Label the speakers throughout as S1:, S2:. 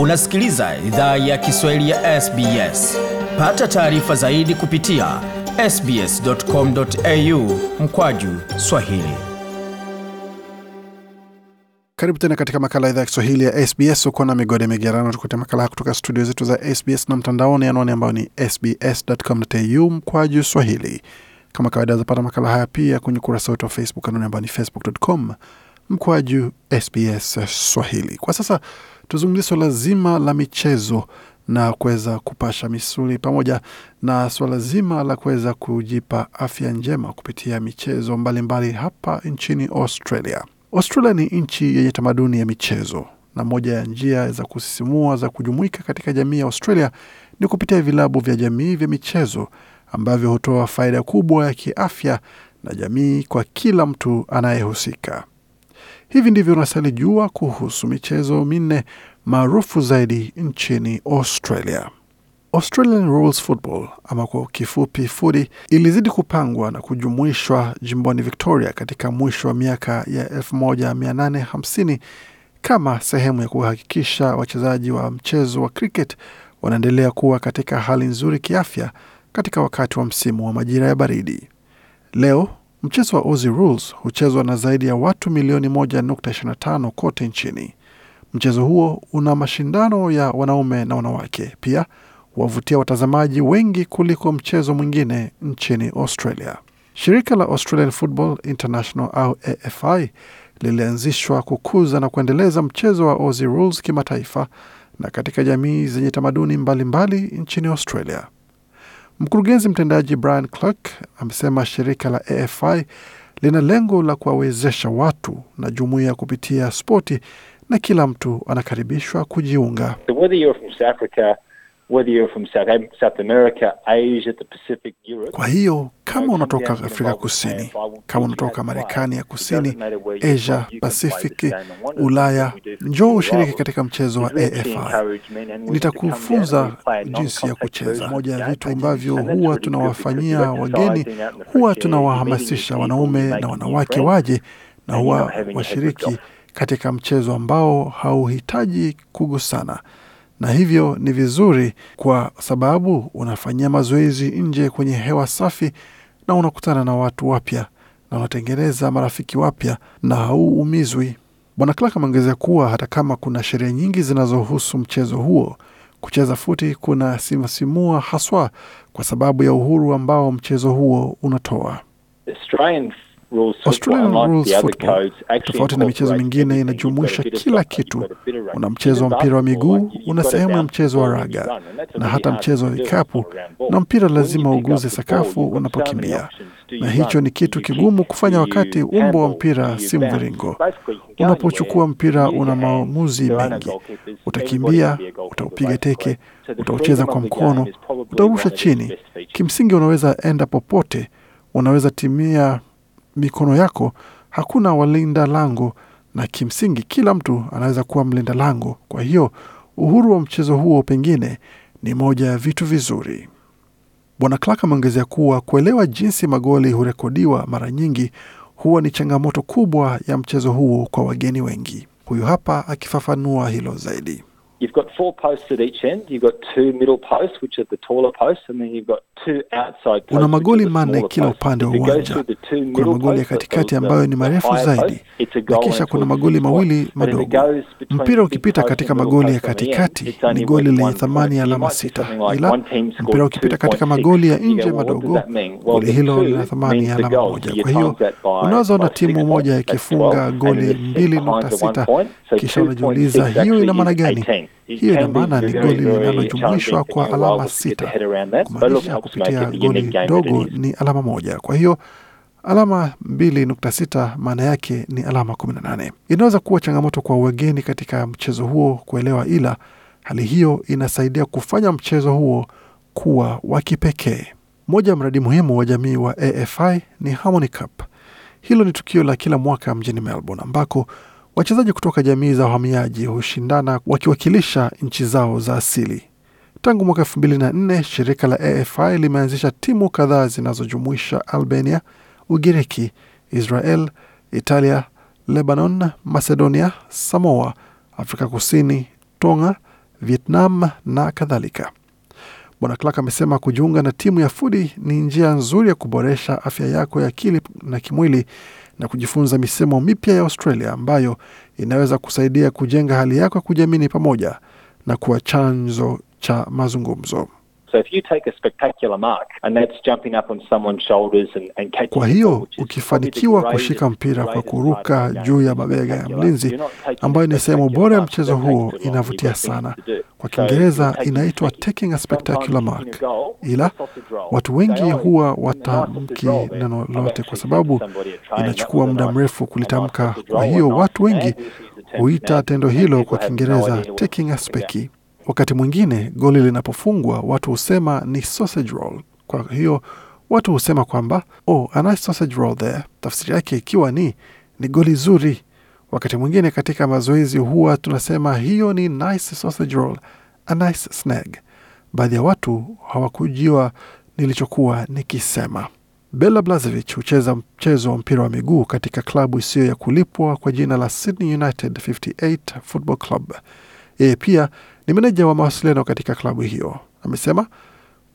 S1: Unasikiliza idhaa ya Kiswahili ya SBS. Pata taarifa zaidi kupitia sbs.com.au mkwaju swahili.
S2: Karibu tena katika makala idhaa ya Kiswahili ya SBS. Uko na migode migerano, tukuletea makala kutoka studio zetu za SBS na mtandaoni, anwani ambayo ni sbs.com.au mkwaju swahili. Kama kawaida, zapata makala haya pia kwenye ukurasa wetu wa Facebook, anwani ambayo ni facebook.com mkwaju SBS Swahili. Kwa sasa tuzungumzie swala zima la michezo na kuweza kupasha misuli pamoja na swala zima la kuweza kujipa afya njema kupitia michezo mbalimbali mbali hapa nchini Australia. Australia ni nchi yenye tamaduni ya michezo na moja ya njia za kusisimua za kujumuika katika jamii ya Australia ni kupitia vilabu vya jamii vya michezo ambavyo hutoa faida kubwa ya kiafya na jamii kwa kila mtu anayehusika. Hivi ndivyo unastahili jua kuhusu michezo minne maarufu zaidi nchini Australia. Australian Rules Football ama kwa kifupi fudi ilizidi kupangwa na kujumuishwa jimboni Victoria katika mwisho wa miaka ya 1850 kama sehemu ya kuhakikisha wachezaji wa mchezo wa cricket wanaendelea kuwa katika hali nzuri kiafya katika wakati wa msimu wa majira ya baridi. Leo mchezo wa Aussie Rules huchezwa na zaidi ya watu milioni 1.25 kote nchini. Mchezo huo una mashindano ya wanaume na wanawake, pia huwavutia watazamaji wengi kuliko mchezo mwingine nchini Australia. Shirika la Australian Football International au AFI lilianzishwa kukuza na kuendeleza mchezo wa Aussie Rules kimataifa na katika jamii zenye tamaduni mbalimbali mbali nchini Australia. Mkurugenzi mtendaji Brian Clark amesema shirika la AFI lina lengo la kuwawezesha watu na jumuiya kupitia spoti na kila mtu anakaribishwa kujiunga. Kwa hiyo kama unatoka Afrika Kusini, kama unatoka Marekani ya Kusini, Asia Pasifiki, Ulaya, njoo ushiriki katika mchezo wa AFI. Nitakufunza jinsi ya kucheza. Moja ya vitu ambavyo huwa tunawafanyia wageni, huwa tunawahamasisha wanaume na wanawake waje na huwa washiriki katika mchezo ambao hauhitaji kugusana na hivyo ni vizuri kwa sababu unafanyia mazoezi nje kwenye hewa safi na unakutana na watu wapya na unatengeneza marafiki wapya na hauumizwi. Bwana Clark ameongezea kuwa hata kama kuna sheria nyingi zinazohusu mchezo huo, kucheza futi kuna simasimua haswa kwa sababu ya uhuru ambao mchezo huo unatoa. Rules Football. Tofauti na michezo mingine inajumuisha kila kitu. Una mchezo wa mpira wa miguu, una sehemu ya mchezo wa raga. na hata mchezo wa vikapu, na mpira lazima uguze sakafu unapokimbia, na hicho ni kitu kigumu kufanya wakati umbo wa mpira si mviringo. Unapochukua mpira, una maamuzi mengi: utakimbia, utaupiga teke, utaucheza kwa mkono, utaurusha chini. Kimsingi unaweza enda popote, unaweza timia mikono yako. Hakuna walinda lango, na kimsingi kila mtu anaweza kuwa mlinda lango. Kwa hiyo uhuru wa mchezo huo pengine ni moja ya vitu vizuri. Bwana Clark ameongezea kuwa kuelewa jinsi magoli hurekodiwa mara nyingi huwa ni changamoto kubwa ya mchezo huo kwa wageni wengi. Huyu hapa akifafanua hilo zaidi.
S3: You've got four posts at each end. You've got two middle posts, which are the taller posts, and then you've got two outside posts.
S2: Una magoli manne kila upande wa uwanja. Kuna magoli ya katikati ambayo ni marefu zaidi, na kisha kuna magoli mawili madogo. Mpira ukipita katika magoli ya katikati ni goli lenye thamani ya alama sita, ila mpira ukipita katika magoli ya nje madogo, goli hilo lina thamani ya alama moja. Kwa hiyo unaweza ona timu moja ikifunga goli mbili nukta sita kisha unajiuliza hiyo ina maana gani? Hiyo ina maana ni goli linalojumuishwa kwa alama sita, kumaanisha kupitia goli ndogo ni alama moja. Kwa hiyo alama mbili nukta sita maana yake ni alama kumi na nane. Inaweza kuwa changamoto kwa wageni katika mchezo huo kuelewa, ila hali hiyo inasaidia kufanya mchezo huo kuwa wa kipekee. Moja ya mradi muhimu wa jamii wa AFI ni Harmony Cup. Hilo ni tukio la kila mwaka mjini Melbourne ambako wachezaji kutoka jamii za wahamiaji hushindana wakiwakilisha nchi zao za asili. Tangu mwaka elfu mbili na nne shirika la AFI limeanzisha timu kadhaa zinazojumuisha Albania, Ugiriki, Israel, Italia, Lebanon, Macedonia, Samoa, Afrika Kusini, Tonga, Vietnam na kadhalika. Bwana Clark amesema kujiunga na timu ya fudi ni njia nzuri ya kuboresha afya yako ya akili na kimwili na kujifunza misemo mipya ya Australia ambayo inaweza kusaidia kujenga hali yako ya kujiamini pamoja na kuwa chanzo cha mazungumzo.
S3: So if you take a spectacular mark and that's jumping up on someone's shoulders and, and catching
S2: Kwa hiyo ukifanikiwa kushika mpira kwa kuruka juu ya mabega ya mlinzi, ambayo ni sehemu bora ya mchezo huo, inavutia sana. Kwa Kiingereza inaitwa
S3: a
S2: taking a spectacular mark, ila watu wengi
S3: "Oh,
S2: huwa watamki neno lote kwa sababu inachukua muda mrefu kulitamka. Kwa hiyo watu wengi huita tendo hilo kwa Kiingereza taking a speki. Wakati mwingine goli linapofungwa watu husema ni sausage roll. Kwa hiyo watu husema kwamba oh, a nice sausage roll there, tafsiri yake ikiwa ni ni goli zuri. Wakati mwingine katika mazoezi huwa tunasema hiyo ni nice sausage roll, a nice snag. Baadhi ya watu hawakujua nilichokuwa nikisema. Bela Blazevich hucheza mchezo wa mpira wa miguu katika klabu isiyo ya kulipwa kwa jina la Sydney United 58 Football Club. Yeye pia ni meneja wa mawasiliano katika klabu hiyo. Amesema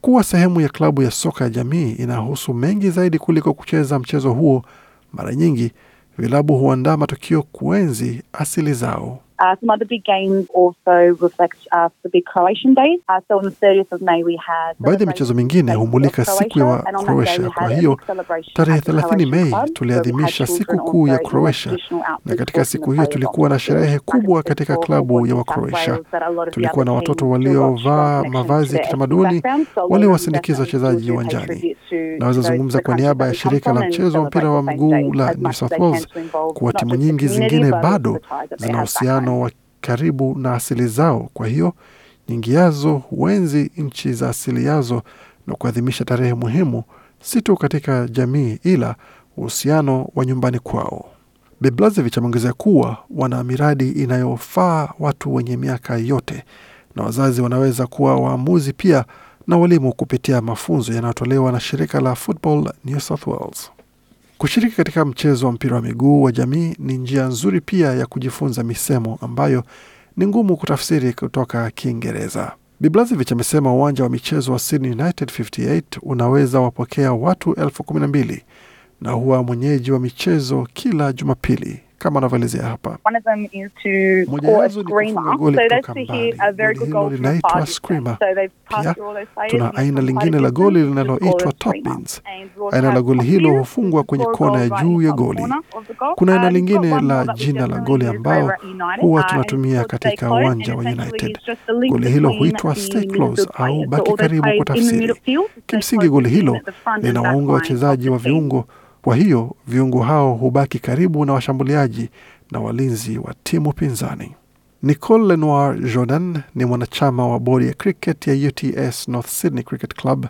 S2: kuwa sehemu ya klabu ya soka ya jamii inahusu mengi zaidi kuliko kucheza mchezo huo. Mara nyingi vilabu huandaa matukio kuenzi asili zao.
S4: Uh, some other big games also reflect uh, the big Croatian Days. Uh, so on the 30th of May we had
S2: Baadhi ya michezo mingine humulika siku ya Croatia. Kwa hiyo tarehe 30 Mei tuliadhimisha siku kuu ya Croatia, na katika siku hiyo tulikuwa na sherehe kubwa katika klabu ya Wakroatia. Tulikuwa na watoto waliovaa mavazi ya kitamaduni waliowasindikiza wachezaji uwanjani. Naweza zungumza kwa niaba ya shirika la mchezo wa mpira wa mguu la New South Wales kuwa timu nyingi zingine bado zina uhusiano wa karibu na asili zao. Kwa hiyo nyingi yazo huenzi nchi za asili yazo na kuadhimisha tarehe muhimu, si tu katika jamii, ila uhusiano wa nyumbani kwao. Beblazevich ameongezea kuwa wana miradi inayofaa watu wenye miaka yote, na wazazi wanaweza kuwa waamuzi pia na walimu kupitia mafunzo yanayotolewa na shirika la Football New South Wales. Kushiriki katika mchezo wa mpira wa miguu wa jamii ni njia nzuri pia ya kujifunza misemo ambayo ni ngumu kutafsiri kutoka Kiingereza. Biblazevich amesema uwanja wa michezo wa Sydney United 58 unaweza wapokea watu elfu kumi na mbili na huwa mwenyeji wa michezo kila Jumapili kama anavyoelezea hapa.
S4: One of them is to
S2: Moja yazo ni kufunga goli kutoka mbali. Goli hilo linaitwa screamer.
S4: So they've passed
S2: Pia
S4: through all those players,
S2: tuna aina lingine la goli linaloitwa
S4: score
S2: top bins.
S4: And we also
S2: Aina la goli hilo hufungwa kwenye kona ya juu ya goli. Kuna aina lingine la jina la goli ambao huwa tunatumia katika uwanja wa United. Goli hilo huitwa stay close au baki karibu kwa tafsiri. Kimsingi goli hilo linawaunga wachezaji wa viungo. Kwa hiyo viungo hao hubaki karibu na washambuliaji na walinzi wa timu pinzani. Nicole Lenoir Jordan ni mwanachama wa bodi ya cricket ya UTS North Sydney Cricket Club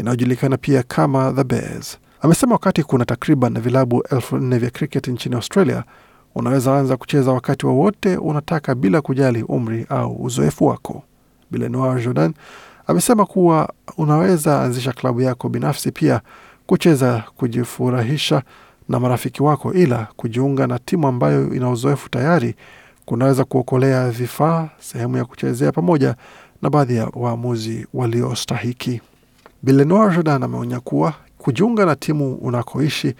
S2: inayojulikana pia kama The Bears. Amesema wakati kuna takriban vilabu elfu nne vya cricket nchini Australia, unaweza anza kucheza wakati wowote wa unataka bila kujali umri au uzoefu wako. Bilenoir Jordan amesema kuwa unaweza anzisha klabu yako binafsi pia kucheza, kujifurahisha na marafiki wako, ila kujiunga na timu ambayo ina uzoefu tayari kunaweza kuokolea vifaa, sehemu ya kuchezea, pamoja na baadhi ya waamuzi waliostahiki. Bilenoir Jordan ameonya kuwa kujiunga na timu unakoishi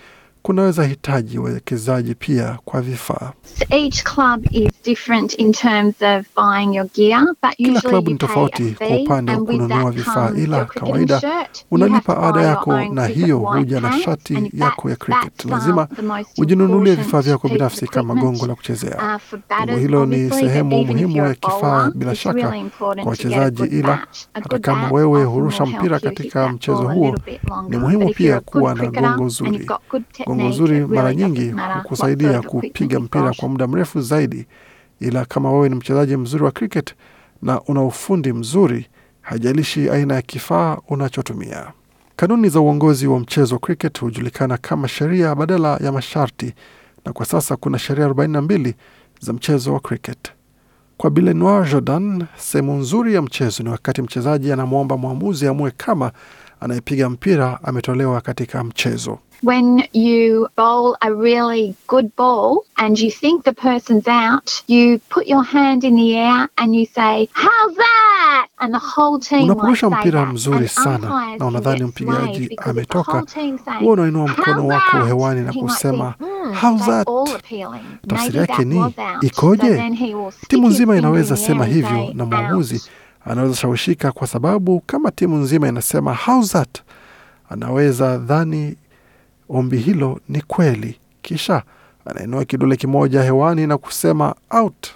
S2: kunaweza hitaji uwekezaji pia kwa vifaa.
S5: So each club is different in terms of buying your gear, but
S2: Kila klabu ni tofauti kwa upande wa kununua vifaa, ila kawaida unalipa ada yako, na hiyo huja na shati yako ya cricket.
S5: uh,
S2: Lazima ujinunulie vifaa vyako binafsi kama gongo la kuchezea.
S5: Uh,
S2: Gongo hilo ni sehemu muhimu ya kifaa bila shaka kwa
S5: to get a
S2: wachezaji, ila hata kama wewe hurusha mpira katika mchezo huo, ni muhimu pia kuwa na gongo zuri.
S5: You've got good
S2: Gongo
S5: technique,
S2: zuri mara nyingi hukusaidia kupiga mpira kwa muda mrefu zaidi, ila kama wewe ni mchezaji mzuri wa cricket na una ufundi mzuri, haijalishi aina ya kifaa unachotumia. Kanuni za uongozi wa mchezo wa cricket hujulikana kama sheria badala ya masharti, na kwa sasa kuna sheria 42 za mchezo wa cricket. Kwa Bilenoir Jordan, sehemu nzuri ya mchezo ni wakati mchezaji anamwomba mwamuzi amue kama anayepiga mpira ametolewa katika mchezo.
S5: When you bowl a really good ball and you think the person's out, you put your hand in the air and you say, How's that? And the whole team
S2: Unaporusha mpira mzuri sana na unadhani mpigaji ametoka, huwa unainua mkono wako hewani na kusema,
S5: "Hmm,
S2: "How's that?" Tafsiri yake ni
S5: was out." So
S2: ikoje? Timu nzima inaweza sema hivyo na mwamuzi anaweza shawishika, kwa sababu kama timu nzima inasema how's that, anaweza dhani ombi hilo ni kweli, kisha anainua kidole kimoja hewani na kusema out,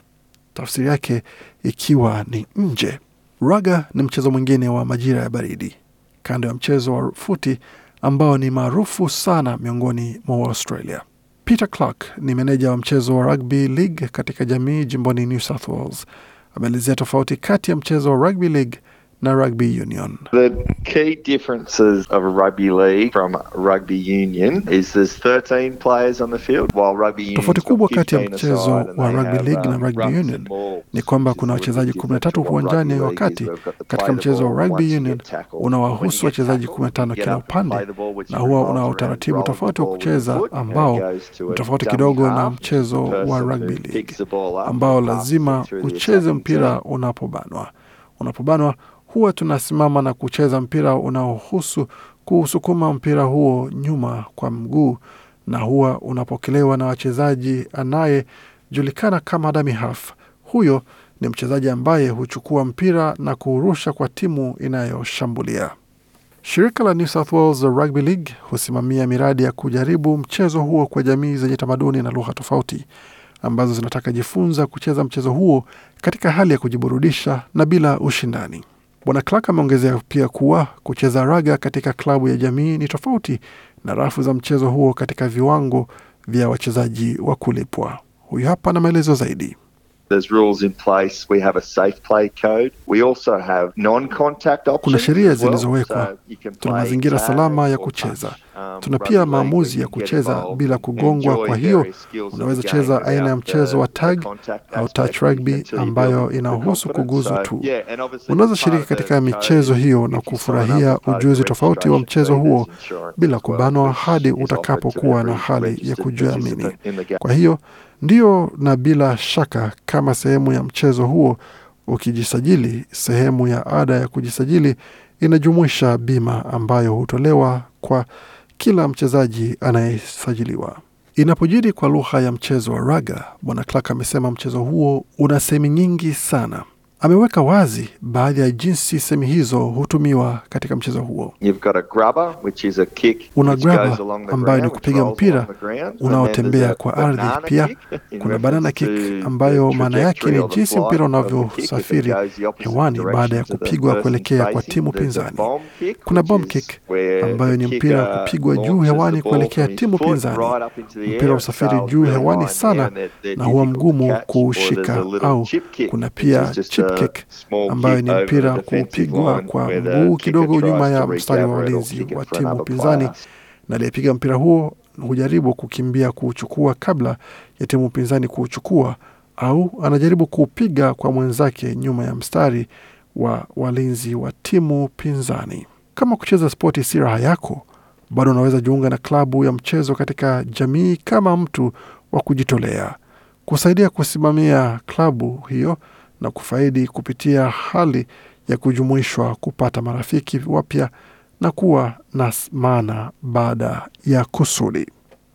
S2: tafsiri yake ikiwa ni nje. Raga ni mchezo mwingine wa majira ya baridi kando ya mchezo wa futi ambao ni maarufu sana miongoni mwa Australia. Peter Clark ni meneja wa mchezo wa rugby league katika jamii jimboni New South Wales. Ameelezea tofauti kati ya mchezo wa rugby league na rugby union.
S6: The key differences of rugby league from rugby union is there's 13 players on the field, while rugby union
S2: Tofauti kubwa kati ya mchezo wa rugby league na rugby union ni kwamba kuna wachezaji 13 uwanjani, wakati katika mchezo wa rugby union unawahusu wachezaji 15 kila upande, na huwa una utaratibu tofauti wa kucheza ambao ni tofauti kidogo na mchezo wa rugby league ambao lazima ucheze mpira unapobanwa. Unapobanwa huwa tunasimama na kucheza mpira unaohusu kuusukuma mpira huo nyuma kwa mguu, na huwa unapokelewa na wachezaji anayejulikana kama dummy half. Huyo ni mchezaji ambaye huchukua mpira na kuurusha kwa timu inayoshambulia. Shirika la New South Wales Rugby League husimamia miradi ya kujaribu mchezo huo kwa jamii zenye tamaduni na lugha tofauti ambazo zinataka jifunza kucheza mchezo huo katika hali ya kujiburudisha na bila ushindani. Bwana Clark ameongezea pia kuwa kucheza raga katika klabu ya jamii ni tofauti na rafu za mchezo huo katika viwango vya wachezaji wa kulipwa. Huyu hapa na maelezo zaidi.
S6: There's rules in place. We have a safe play code. We also have non-contact options.
S2: Kuna sheria zilizowekwa. Tuna mazingira salama ya kucheza.
S6: Um,
S2: Tuna pia maamuzi ya kucheza bila kugongwa. Kwa hiyo unaweza cheza aina ya mchezo wa tag au touch rugby ambayo inahusu
S6: kuguzwa
S2: kuguzu tu. Unaweza shiriki katika michezo hiyo na kufurahia ujuzi tofauti wa mchezo huo bila kubanwa hadi utakapokuwa na hali ya kujiamini. Kwa hiyo ndio, na bila shaka, kama sehemu ya mchezo huo ukijisajili, sehemu ya ada ya kujisajili inajumuisha bima ambayo hutolewa kwa kila mchezaji anayesajiliwa. Inapojiri kwa lugha ya mchezo wa raga, Bwana Clark amesema mchezo huo una sehemu nyingi sana. Ameweka wazi baadhi ya jinsi semi hizo hutumiwa katika mchezo huo.
S6: You've got a grubber, which is a kick
S2: Una
S6: the
S2: ambayo ni kupiga mpira unaotembea kwa ardhi. Pia kuna banana kick ambayo maana yake ni jinsi mpira unavyosafiri hewani baada ya kupigwa kuelekea kwa timu pinzani. Kuna bomb kick ambayo ni mpira kupigwa juu hewani kuelekea timu pinzani. Mpira usafiri juu hewani sana na huwa mgumu. Kuushika au kuna pia chip kick ambayo ni mpira kupigwa kwa mguu kidogo nyuma ya mstari wa walinzi wa timu pinzani, na aliyepiga mpira huo hujaribu kukimbia kuuchukua kabla ya timu pinzani kuuchukua, au anajaribu kuupiga kwa mwenzake nyuma ya mstari wa walinzi wa timu pinzani. Kama kucheza spoti si raha yako, bado unaweza jiunga na klabu ya mchezo katika jamii kama mtu wa kujitolea kusaidia kusimamia klabu hiyo na kufaidi kupitia hali ya kujumuishwa, kupata marafiki wapya na kuwa na maana baada ya kusudi.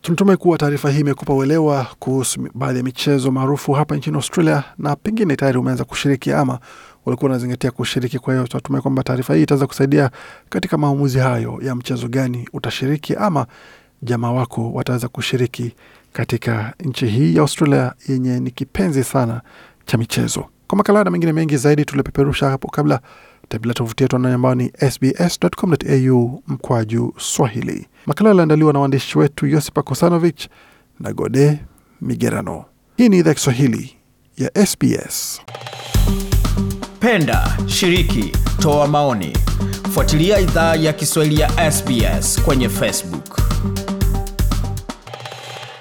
S2: Tunatumai kuwa taarifa hii imekupa uelewa kuhusu baadhi ya michezo maarufu hapa nchini Australia, na pengine tayari umeanza kushiriki ama ulikuwa unazingatia kushiriki. Kwa hiyo tunatumai kwamba taarifa hii itaweza kusaidia katika maamuzi hayo ya mchezo gani utashiriki ama jamaa wako wataweza kushiriki katika nchi hii ya Australia yenye ni kipenzi sana cha michezo. Kwa makala na mengine mengi zaidi tuliopeperusha hapo kabla, tembelea tovuti yetu ambayo ni sbs.com.au mkwaju Swahili. Makala yaliandaliwa na waandishi wetu yosipa Kosanovich na Gode Migerano. Hii ni idhaa Kiswahili ya SBS.
S1: Penda, shiriki, toa maoni. Fuatilia idhaa ya Kiswahili ya SBS kwenye Facebook.